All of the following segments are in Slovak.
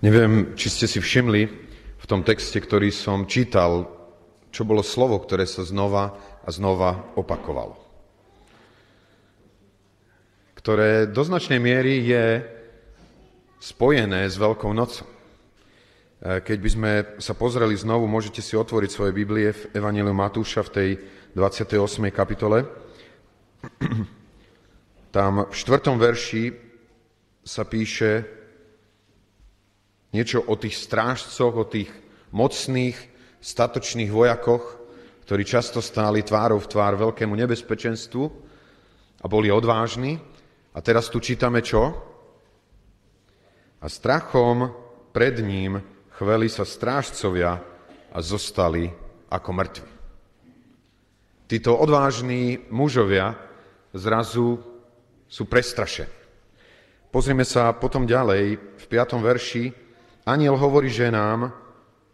Neviem, či ste si všimli v tom texte, ktorý som čítal, čo bolo slovo, ktoré sa znova a znova opakovalo. Ktoré do značnej miery je spojené s Veľkou nocou. E, keď by sme sa pozreli znovu, môžete si otvoriť svoje Biblie v Evangeliu Matúša v tej 28. kapitole. Tam v 4. verši sa píše, Niečo o tých strážcoch, o tých mocných, statočných vojakoch, ktorí často stáli tvárou v tvár veľkému nebezpečenstvu a boli odvážni. A teraz tu čítame čo? A strachom pred ním chveli sa strážcovia a zostali ako mŕtvi. Títo odvážni mužovia zrazu sú prestrašení. Pozrieme sa potom ďalej v 5. verši, Aniel hovorí ženám,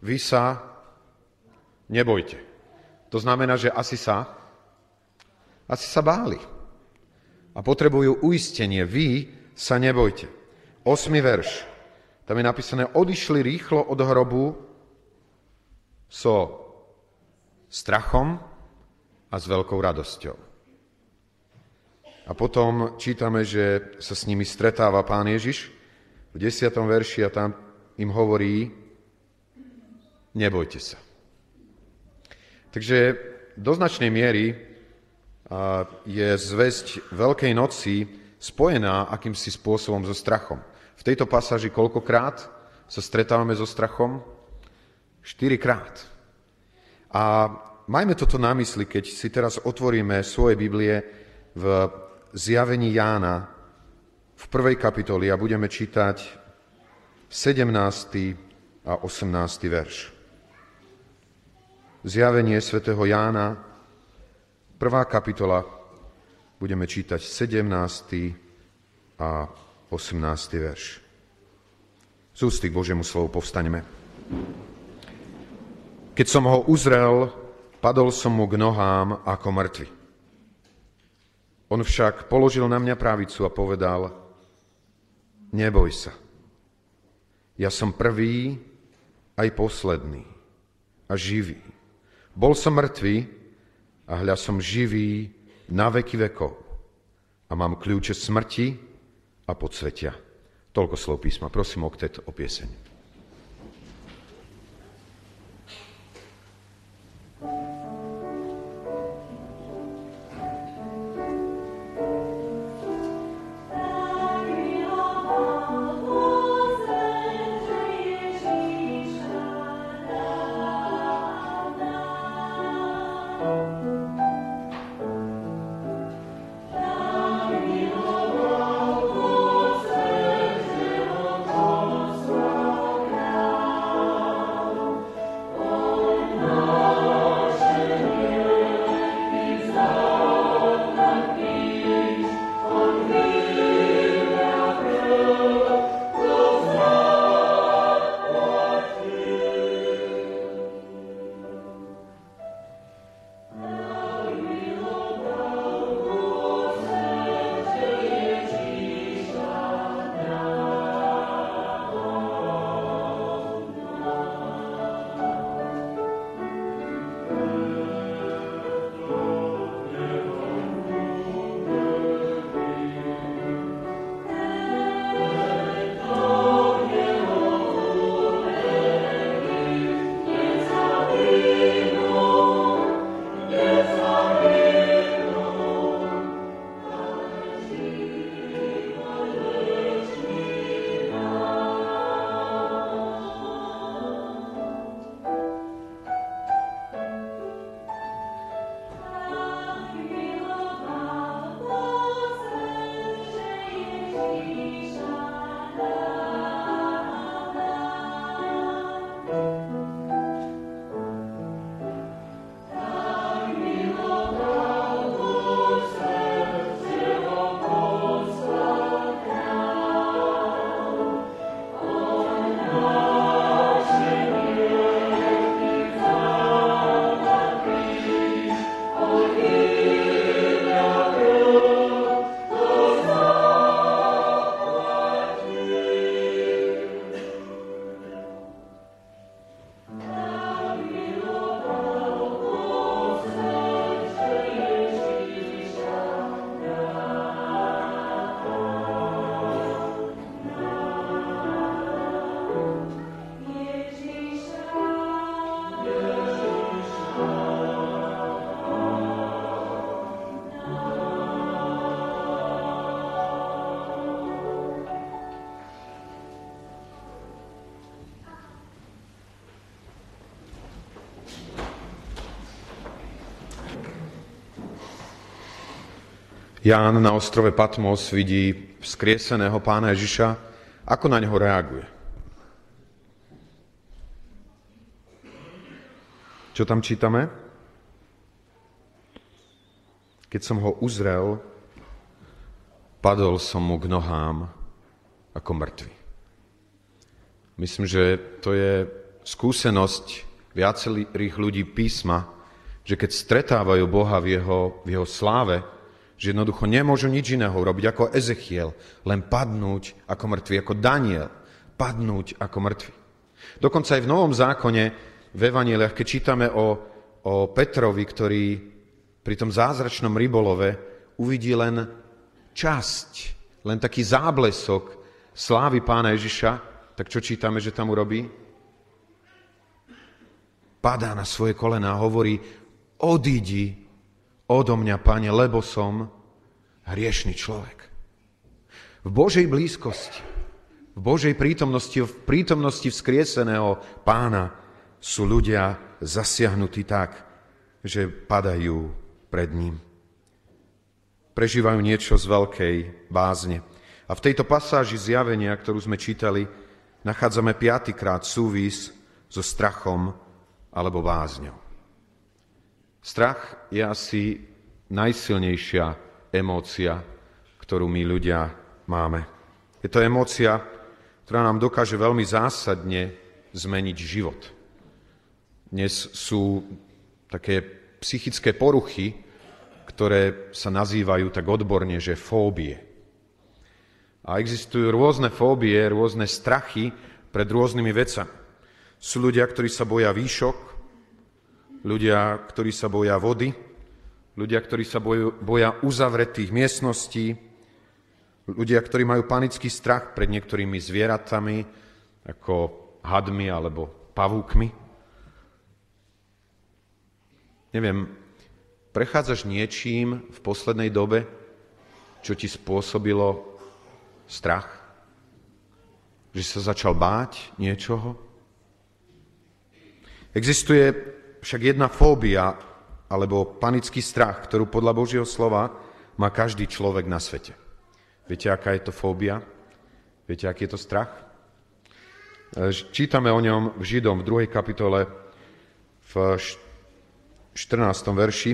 vy sa nebojte. To znamená, že asi sa, asi sa báli. A potrebujú uistenie. Vy sa nebojte. Osmi verš. Tam je napísané, odišli rýchlo od hrobu so strachom a s veľkou radosťou. A potom čítame, že sa s nimi stretáva pán Ježiš v desiatom verši a tam im hovorí, nebojte sa. Takže do značnej miery je zväzť Veľkej noci spojená akýmsi spôsobom so strachom. V tejto pasáži koľkokrát sa stretávame so strachom? Štyrikrát. A majme toto na mysli, keď si teraz otvoríme svoje Biblie v zjavení Jána v prvej kapitoli a budeme čítať 17. a 18. verš. Zjavenie svätého Jána, prvá kapitola, budeme čítať 17. a 18. verš. Z ústy k Božiemu slovu povstaňme. Keď som ho uzrel, padol som mu k nohám ako mŕtvy. On však položil na mňa pravicu a povedal, neboj sa, ja som prvý aj posledný a živý. Bol som mŕtvý a hľa som živý na veky vekov. A mám kľúče smrti a podsvetia. Toľko slov písma. Prosím o ktet o pieseň. Ján na ostrove Patmos vidí vzkrieseného pána Ježiša, ako na neho reaguje. Čo tam čítame? Keď som ho uzrel, padol som mu k nohám ako mŕtvy. Myslím, že to je skúsenosť viacerých ľudí písma, že keď stretávajú Boha v jeho, v jeho sláve, že jednoducho nemôžu nič iného robiť ako Ezechiel, len padnúť ako mŕtvy, ako Daniel, padnúť ako mŕtvy. Dokonca aj v Novom zákone, v Evangeliach, keď čítame o, o Petrovi, ktorý pri tom zázračnom rybolove uvidí len časť, len taký záblesok slávy pána Ježiša, tak čo čítame, že tam urobí? Padá na svoje kolena a hovorí, odídi odo mňa, pane, lebo som hriešný človek. V Božej blízkosti, v Božej prítomnosti, v prítomnosti vzkrieseného pána sú ľudia zasiahnutí tak, že padajú pred ním. Prežívajú niečo z veľkej bázne. A v tejto pasáži zjavenia, ktorú sme čítali, nachádzame piatýkrát súvis so strachom alebo bázňou. Strach je asi najsilnejšia emócia, ktorú my ľudia máme. Je to emócia, ktorá nám dokáže veľmi zásadne zmeniť život. Dnes sú také psychické poruchy, ktoré sa nazývajú tak odborne, že fóbie. A existujú rôzne fóbie, rôzne strachy pred rôznymi vecami. Sú ľudia, ktorí sa boja výšok, ľudia, ktorí sa boja vody, ľudia, ktorí sa boja uzavretých miestností, ľudia, ktorí majú panický strach pred niektorými zvieratami, ako hadmi alebo pavúkmi. Neviem, prechádzaš niečím v poslednej dobe, čo ti spôsobilo strach? Že sa začal báť niečoho? Existuje však jedna fóbia alebo panický strach, ktorú podľa Božieho slova má každý človek na svete. Viete, aká je to fóbia? Viete, aký je to strach? E, čítame o ňom v Židom v 2. kapitole v 14. verši.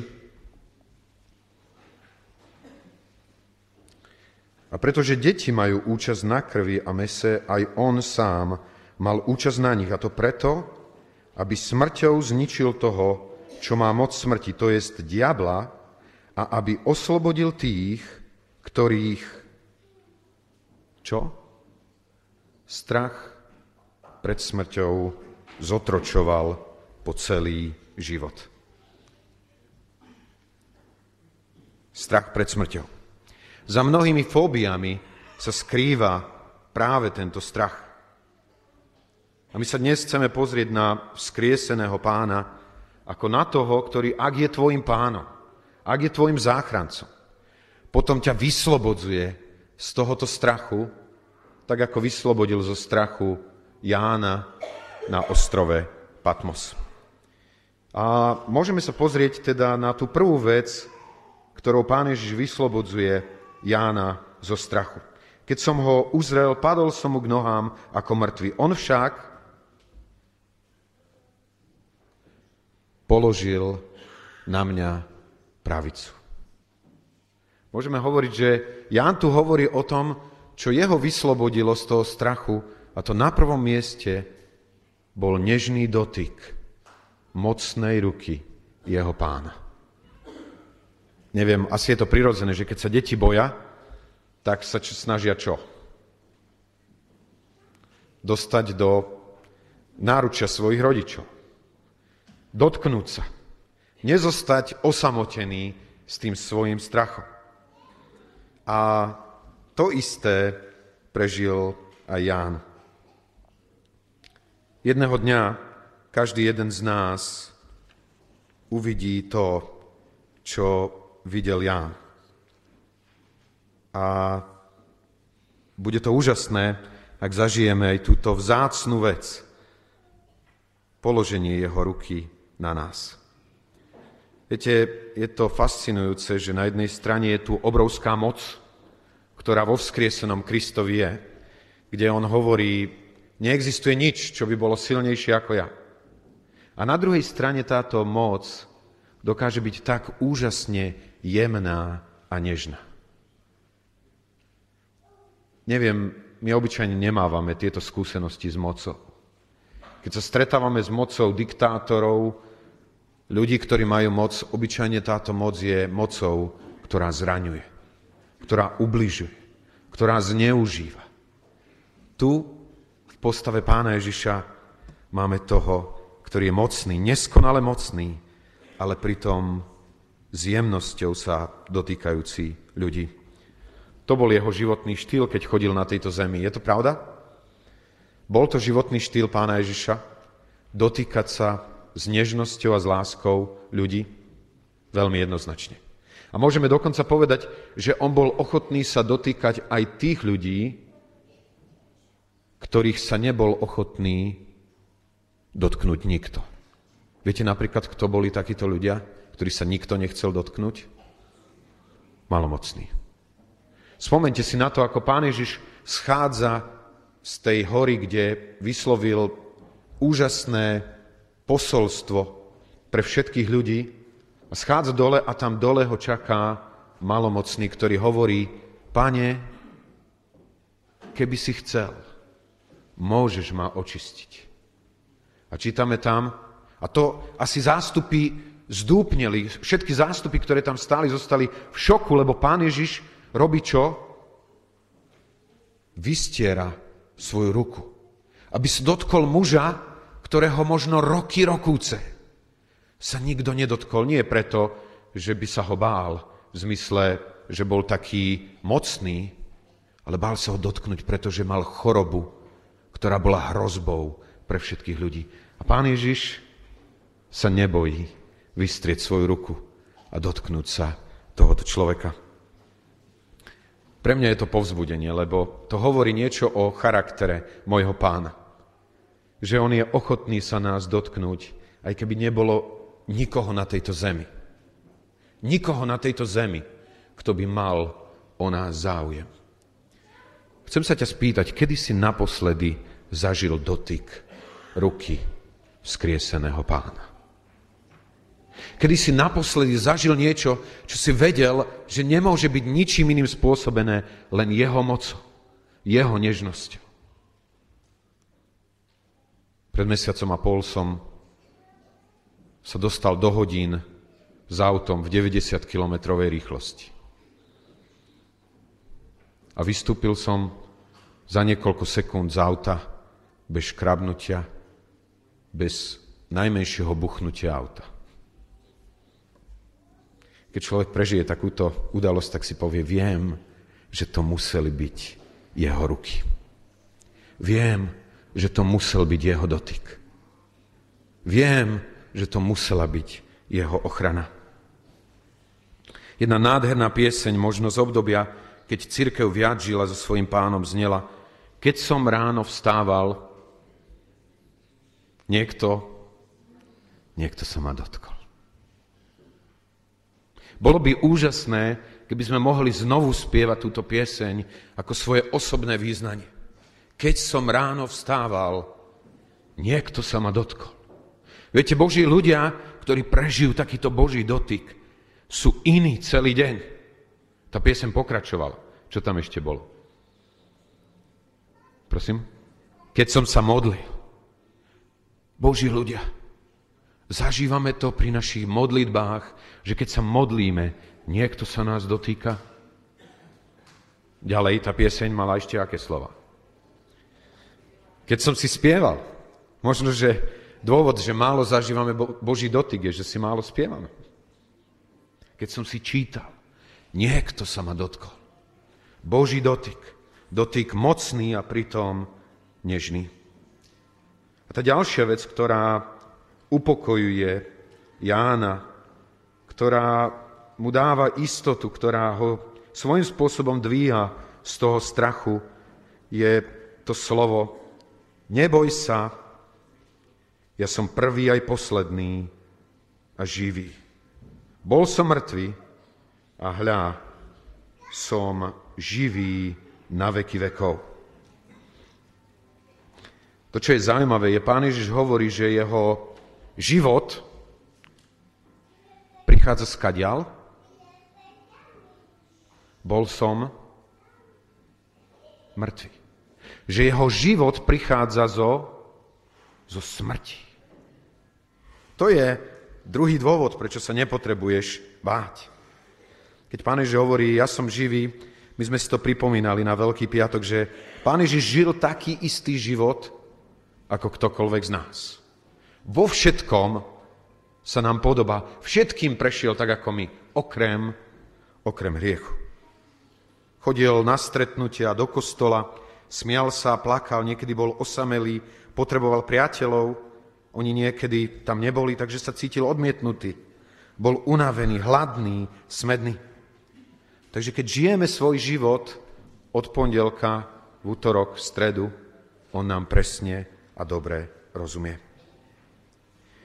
A pretože deti majú účasť na krvi a mese, aj on sám mal účasť na nich. A to preto, aby smrťou zničil toho, čo má moc smrti, to jest diabla, a aby oslobodil tých, ktorých čo? Strach pred smrťou zotročoval po celý život. Strach pred smrťou. Za mnohými fóbiami sa skrýva práve tento strach. A my sa dnes chceme pozrieť na vzkrieseného pána ako na toho, ktorý, ak je tvojim pánom, ak je tvojim záchrancom, potom ťa vyslobodzuje z tohoto strachu, tak ako vyslobodil zo strachu Jána na ostrove Patmos. A môžeme sa pozrieť teda na tú prvú vec, ktorou pán Ježiš vyslobodzuje Jána zo strachu. Keď som ho uzrel, padol som mu k nohám ako mŕtvy. On však položil na mňa pravicu. Môžeme hovoriť, že Ján tu hovorí o tom, čo jeho vyslobodilo z toho strachu, a to na prvom mieste bol nežný dotyk mocnej ruky jeho pána. Neviem, asi je to prirodzené, že keď sa deti boja, tak sa snažia čo? Dostať do náručia svojich rodičov dotknúť sa, nezostať osamotený s tým svojim strachom. A to isté prežil aj Ján. Jedného dňa každý jeden z nás uvidí to, čo videl Ján. A bude to úžasné, ak zažijeme aj túto vzácnú vec, položenie jeho ruky na nás. Viete, je to fascinujúce, že na jednej strane je tu obrovská moc, ktorá vo vzkriesenom Kristovi je, kde on hovorí, neexistuje nič, čo by bolo silnejšie ako ja. A na druhej strane táto moc dokáže byť tak úžasne jemná a nežná. Neviem, my obyčajne nemávame tieto skúsenosti s mocou. Keď sa stretávame s mocou diktátorov, ľudí, ktorí majú moc, obyčajne táto moc je mocou, ktorá zraňuje, ktorá ubližuje, ktorá zneužíva. Tu v postave pána Ježiša máme toho, ktorý je mocný, neskonale mocný, ale pritom s jemnosťou sa dotýkajúci ľudí. To bol jeho životný štýl, keď chodil na tejto zemi. Je to pravda? Bol to životný štýl pána Ježiša? Dotýkať sa s nežnosťou a s láskou ľudí? Veľmi jednoznačne. A môžeme dokonca povedať, že on bol ochotný sa dotýkať aj tých ľudí, ktorých sa nebol ochotný dotknúť nikto. Viete napríklad, kto boli takíto ľudia, ktorí sa nikto nechcel dotknúť? Malomocní. Spomente si na to, ako pán Ježiš schádza z tej hory, kde vyslovil úžasné posolstvo pre všetkých ľudí a schádza dole a tam dole ho čaká malomocný, ktorý hovorí, pane, keby si chcel, môžeš ma očistiť. A čítame tam, a to asi zástupy zdúpneli, všetky zástupy, ktoré tam stáli, zostali v šoku, lebo pán Ježiš robí čo? Vystiera svoju ruku. Aby sa dotkol muža, ktorého možno roky, rokúce sa nikto nedotkol. Nie preto, že by sa ho bál, v zmysle, že bol taký mocný, ale bál sa ho dotknúť, pretože mal chorobu, ktorá bola hrozbou pre všetkých ľudí. A pán Ježiš sa nebojí vystrieť svoju ruku a dotknúť sa tohoto človeka. Pre mňa je to povzbudenie, lebo to hovorí niečo o charaktere môjho pána. Že on je ochotný sa nás dotknúť, aj keby nebolo nikoho na tejto zemi. Nikoho na tejto zemi, kto by mal o nás záujem. Chcem sa ťa spýtať, kedy si naposledy zažil dotyk ruky vzkrieseného pána? Kedy si naposledy zažil niečo, čo si vedel, že nemôže byť ničím iným spôsobené, len jeho mocou, jeho nežnosťou. Pred mesiacom a pol som sa dostal do hodín s autom v 90 kilometrovej rýchlosti. A vystúpil som za niekoľko sekúnd z auta bez škrabnutia, bez najmenšieho buchnutia auta. Keď človek prežije takúto udalosť, tak si povie, viem, že to museli byť jeho ruky. Viem, že to musel byť jeho dotyk. Viem, že to musela byť jeho ochrana. Jedna nádherná pieseň, možno z obdobia, keď církev viac žila so svojím pánom, znela Keď som ráno vstával, niekto, niekto sa ma dotkol. Bolo by úžasné, keby sme mohli znovu spievať túto pieseň ako svoje osobné význanie. Keď som ráno vstával, niekto sa ma dotkol. Viete, Boží ľudia, ktorí prežijú takýto Boží dotyk, sú iní celý deň. Tá piesem pokračovala. Čo tam ešte bolo? Prosím? Keď som sa modlil. Boží ľudia, Zažívame to pri našich modlitbách, že keď sa modlíme, niekto sa nás dotýka. Ďalej tá pieseň mala ešte aké slova. Keď som si spieval, možno, že dôvod, že málo zažívame Boží dotyk, je, že si málo spievame. Keď som si čítal, niekto sa ma dotkol. Boží dotyk. Dotyk mocný a pritom nežný. A tá ďalšia vec, ktorá upokojuje Jána, ktorá mu dáva istotu, ktorá ho svojím spôsobom dvíha z toho strachu, je to slovo Neboj sa, ja som prvý aj posledný a živý. Bol som mŕtvý a hľa, som živý na veky vekov. To, čo je zaujímavé, je, pán Ježiš hovorí, že jeho život prichádza z kadial. Bol som mŕtvy. Že jeho život prichádza zo, zo smrti. To je druhý dôvod, prečo sa nepotrebuješ báť. Keď Pán Ježiš hovorí, ja som živý, my sme si to pripomínali na Veľký piatok, že Pán Ježiš žil taký istý život, ako ktokoľvek z nás. Vo všetkom sa nám podoba, všetkým prešiel tak ako my, okrem, okrem hriechu. Chodil na stretnutia do kostola, smial sa, plakal, niekedy bol osamelý, potreboval priateľov, oni niekedy tam neboli, takže sa cítil odmietnutý. Bol unavený, hladný, smedný. Takže keď žijeme svoj život od pondelka v útorok, v stredu, on nám presne a dobre rozumie.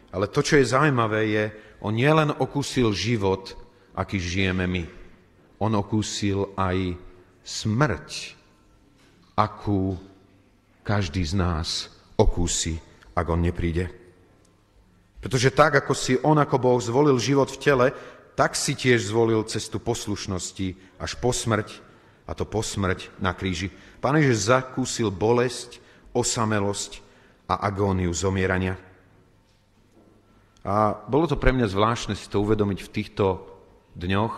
Ale to, čo je zaujímavé, je, on nielen okúsil život, aký žijeme my. On okúsil aj smrť, akú každý z nás okúsi, ak on nepríde. Pretože tak, ako si on ako Boh zvolil život v tele, tak si tiež zvolil cestu poslušnosti až po smrť, a to po smrť na kríži. Pán Ježiš zakúsil bolesť, osamelosť a agóniu zomierania. A bolo to pre mňa zvláštne si to uvedomiť v týchto dňoch,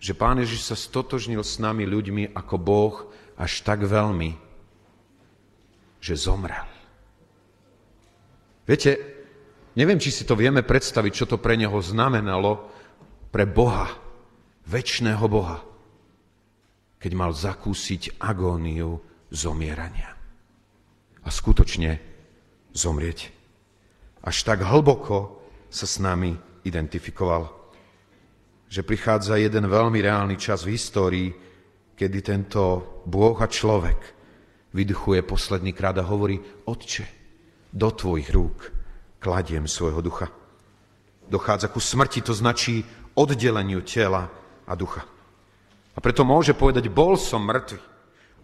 že Pán Ježiš sa stotožnil s nami ľuďmi ako Boh až tak veľmi, že zomrel. Viete, neviem, či si to vieme predstaviť, čo to pre neho znamenalo, pre Boha, väčšného Boha, keď mal zakúsiť agóniu zomierania. A skutočne zomrieť. Až tak hlboko sa s nami identifikoval, že prichádza jeden veľmi reálny čas v histórii, kedy tento Bôh a človek vyduchuje posledný krát a hovorí, Otče, do tvojich rúk kladiem svojho ducha. Dochádza ku smrti, to značí oddeleniu tela a ducha. A preto môže povedať, bol som mŕtvy.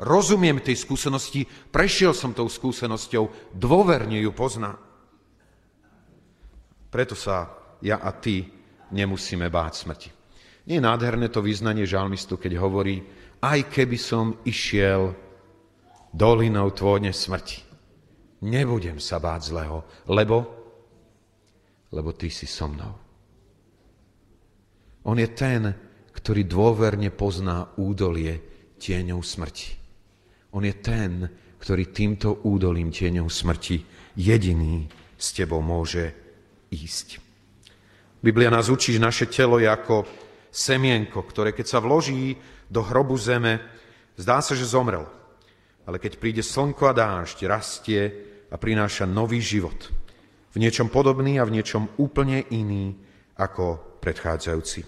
Rozumiem tej skúsenosti, prešiel som tou skúsenosťou, dôverne ju poznám. Preto sa ja a ty nemusíme báť smrti. Nie je nádherné to význanie žalmistu, keď hovorí, aj keby som išiel dolinou tvojne smrti, nebudem sa báť zlého, lebo, lebo ty si so mnou. On je ten, ktorý dôverne pozná údolie tieňou smrti. On je ten, ktorý týmto údolím tieňou smrti jediný s tebou môže ísť. Biblia nás učí, že naše telo je ako semienko, ktoré keď sa vloží do hrobu zeme, zdá sa, že zomrel. Ale keď príde slnko a dážď, rastie a prináša nový život. V niečom podobný a v niečom úplne iný ako predchádzajúci.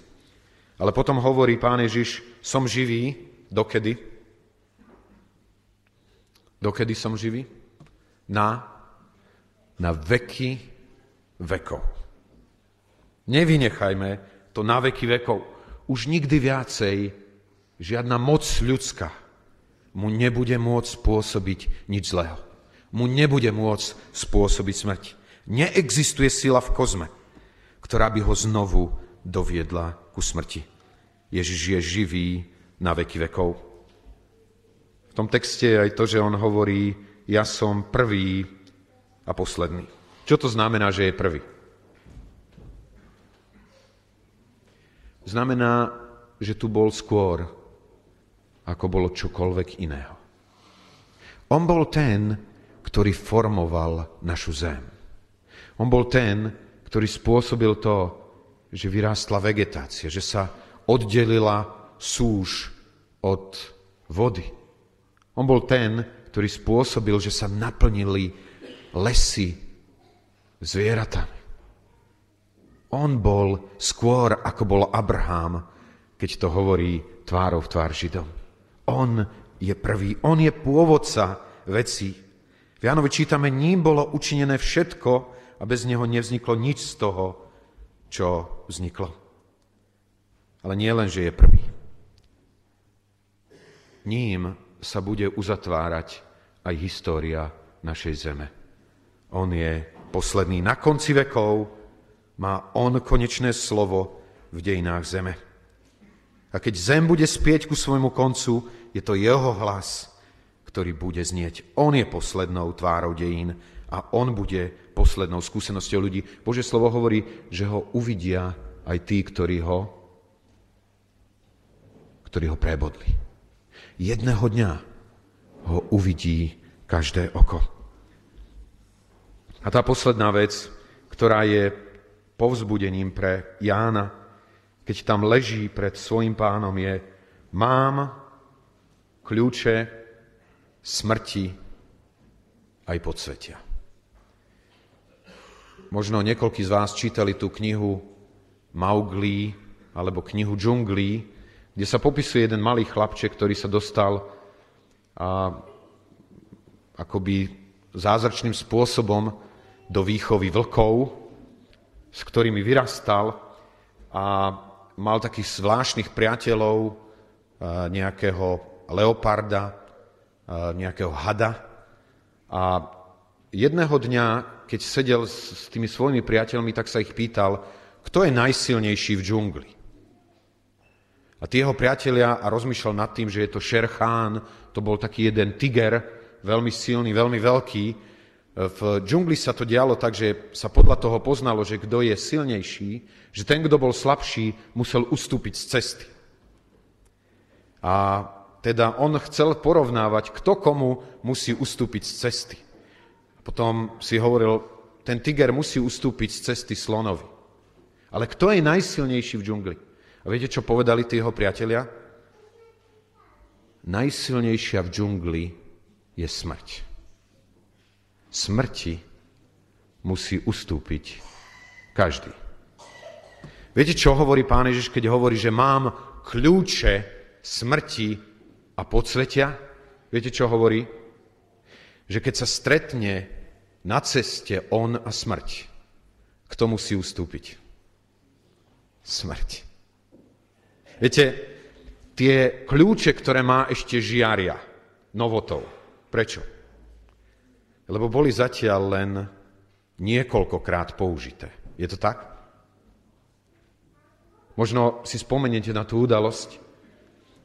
Ale potom hovorí pán Ježiš, som živý, dokedy? Dokedy som živý? Na, na veky vekov. Nevynechajme to na veky vekov. Už nikdy viacej žiadna moc ľudská mu nebude môcť spôsobiť nič zlého. Mu nebude môcť spôsobiť smrť. Neexistuje sila v kozme, ktorá by ho znovu doviedla ku smrti. Ježiš je živý na veky vekov tom texte je aj to, že on hovorí, ja som prvý a posledný. Čo to znamená, že je prvý? Znamená, že tu bol skôr, ako bolo čokoľvek iného. On bol ten, ktorý formoval našu zem. On bol ten, ktorý spôsobil to, že vyrástla vegetácia, že sa oddelila súž od vody. On bol ten, ktorý spôsobil, že sa naplnili lesy zvieratami. On bol skôr, ako bol Abraham, keď to hovorí tvárov v tvár Židom. On je prvý, on je pôvodca vecí. V Jánovi čítame, ním bolo učinené všetko a bez neho nevzniklo nič z toho, čo vzniklo. Ale nie len, že je prvý. Ním sa bude uzatvárať aj história našej zeme. On je posledný na konci vekov, má on konečné slovo v dejinách zeme. A keď zem bude spieť ku svojmu koncu, je to jeho hlas, ktorý bude znieť. On je poslednou tvárou dejín a on bude poslednou skúsenosťou ľudí. Bože slovo hovorí, že ho uvidia aj tí, ktorí ho, ktorí ho prebodli. Jedného dňa ho uvidí každé oko. A tá posledná vec, ktorá je povzbudením pre Jána, keď tam leží pred svojim pánom, je mám kľúče smrti aj podsvetia. Možno niekoľkí z vás čítali tú knihu Mauglí alebo knihu Džunglí, kde sa popisuje jeden malý chlapček, ktorý sa dostal a, akoby zázračným spôsobom do výchovy vlkov, s ktorými vyrastal a mal takých zvláštnych priateľov, nejakého leoparda, nejakého hada. A jedného dňa, keď sedel s tými svojimi priateľmi, tak sa ich pýtal, kto je najsilnejší v džungli. A tí jeho priatelia, a rozmýšľal nad tým, že je to Sher Khan, to bol taký jeden tiger, veľmi silný, veľmi veľký. V džungli sa to dialo tak, že sa podľa toho poznalo, že kto je silnejší, že ten, kto bol slabší, musel ustúpiť z cesty. A teda on chcel porovnávať, kto komu musí ustúpiť z cesty. Potom si hovoril, ten tiger musí ustúpiť z cesty slonovi. Ale kto je najsilnejší v džungli? A viete, čo povedali tí jeho priatelia? Najsilnejšia v džungli je smrť. Smrti musí ustúpiť každý. Viete, čo hovorí pán Ježiš, keď hovorí, že mám kľúče smrti a podsvetia? Viete, čo hovorí? Že keď sa stretne na ceste on a smrť, kto musí ustúpiť? Smrť. Viete, tie kľúče, ktoré má ešte žiaria novotou. Prečo? Lebo boli zatiaľ len niekoľkokrát použité. Je to tak? Možno si spomeniete na tú udalosť,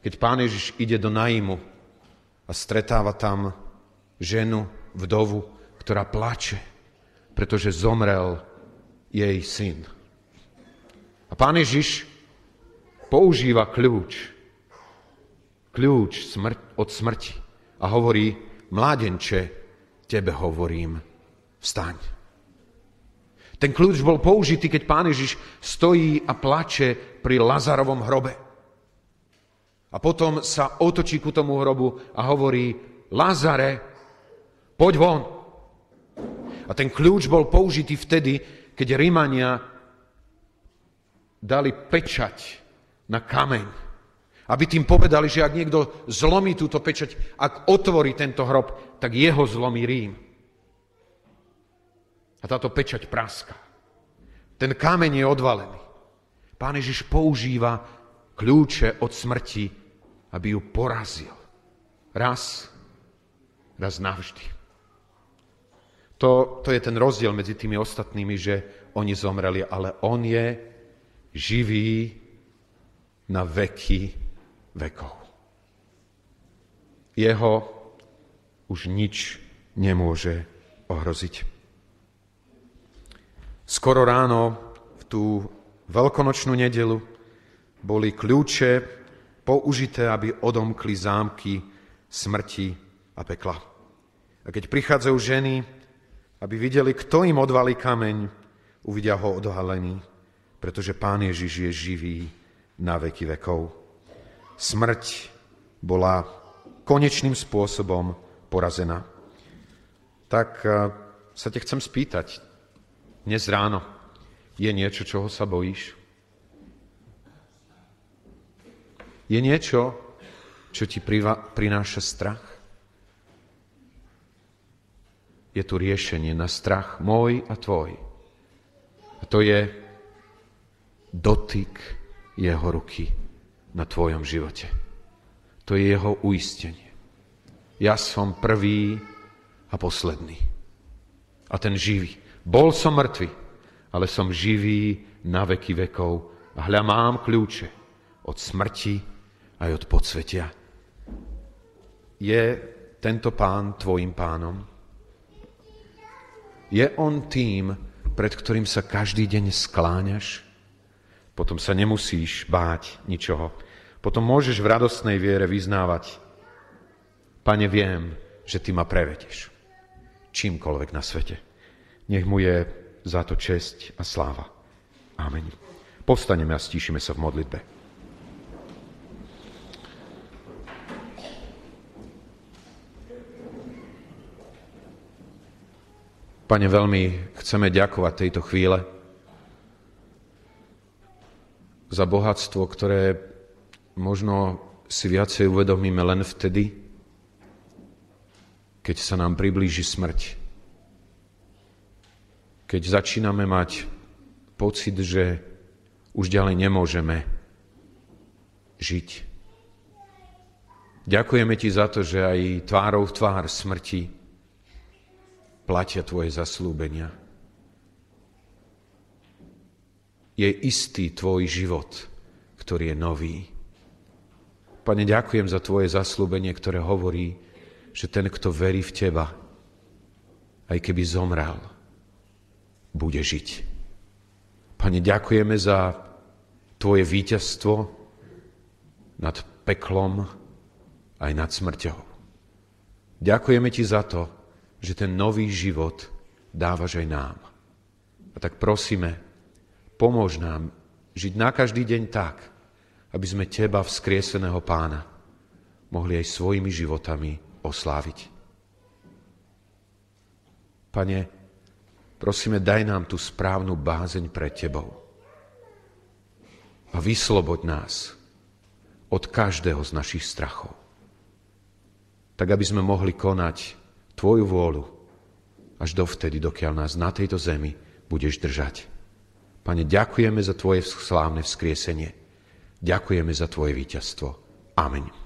keď pán Ježiš ide do Naimu a stretáva tam ženu, vdovu, ktorá plače, pretože zomrel jej syn. A pán Ježiš používa kľúč, kľúč smr- od smrti a hovorí, mládenče, tebe hovorím, vstaň. Ten kľúč bol použitý, keď pán Ježiš stojí a plače pri Lazarovom hrobe. A potom sa otočí ku tomu hrobu a hovorí, Lazare, poď von. A ten kľúč bol použitý vtedy, keď Rímania dali pečať na kameň. Aby tým povedali, že ak niekto zlomí túto pečať, ak otvorí tento hrob, tak jeho zlomí Rím. A táto pečať praska. Ten kameň je odvalený. Pán Ježiš používa kľúče od smrti, aby ju porazil. Raz, raz navždy. To, to je ten rozdiel medzi tými ostatnými, že oni zomreli, ale on je živý na veky vekov. Jeho už nič nemôže ohroziť. Skoro ráno v tú veľkonočnú nedelu boli kľúče použité, aby odomkli zámky smrti a pekla. A keď prichádzajú ženy, aby videli, kto im odvalí kameň, uvidia ho odhalený, pretože Pán Ježiš je živý na veky vekov. Smrť bola konečným spôsobom porazená. Tak eh, sa te chcem spýtať, dnes ráno je niečo, čoho sa bojíš? Je niečo, čo ti prináša strach? Je tu riešenie na strach môj a tvoj. A to je dotyk jeho ruky na tvojom živote. To je jeho uistenie. Ja som prvý a posledný. A ten živý. Bol som mŕtvy, ale som živý na veky vekov. A hľa mám kľúče od smrti aj od podsvetia. Je tento pán tvojim pánom? Je on tým, pred ktorým sa každý deň skláňaš? Potom sa nemusíš báť ničoho. Potom môžeš v radostnej viere vyznávať, Pane, viem, že Ty ma prevedeš. Čímkoľvek na svete. Nech mu je za to česť a sláva. Amen. Povstaneme a stíšime sa v modlitbe. Pane, veľmi chceme ďakovať tejto chvíle, za bohatstvo, ktoré možno si viacej uvedomíme len vtedy, keď sa nám priblíži smrť. Keď začíname mať pocit, že už ďalej nemôžeme žiť. Ďakujeme ti za to, že aj tvárou v tvár smrti platia tvoje zaslúbenia. je istý tvoj život, ktorý je nový. Pane, ďakujem za tvoje zaslúbenie, ktoré hovorí, že ten, kto verí v teba, aj keby zomrel, bude žiť. Pane, ďakujeme za tvoje víťazstvo nad peklom aj nad smrťou. Ďakujeme ti za to, že ten nový život dávaš aj nám. A tak prosíme, Pomôž nám žiť na každý deň tak, aby sme Teba, vzkrieseného pána, mohli aj svojimi životami osláviť. Pane, prosíme, daj nám tú správnu bázeň pre Tebou a vysloboď nás od každého z našich strachov. Tak, aby sme mohli konať Tvoju vôľu až dovtedy, dokiaľ nás na tejto zemi budeš držať. Pane, ďakujeme za Tvoje slávne vzkriesenie. Ďakujeme za Tvoje víťazstvo. Amen.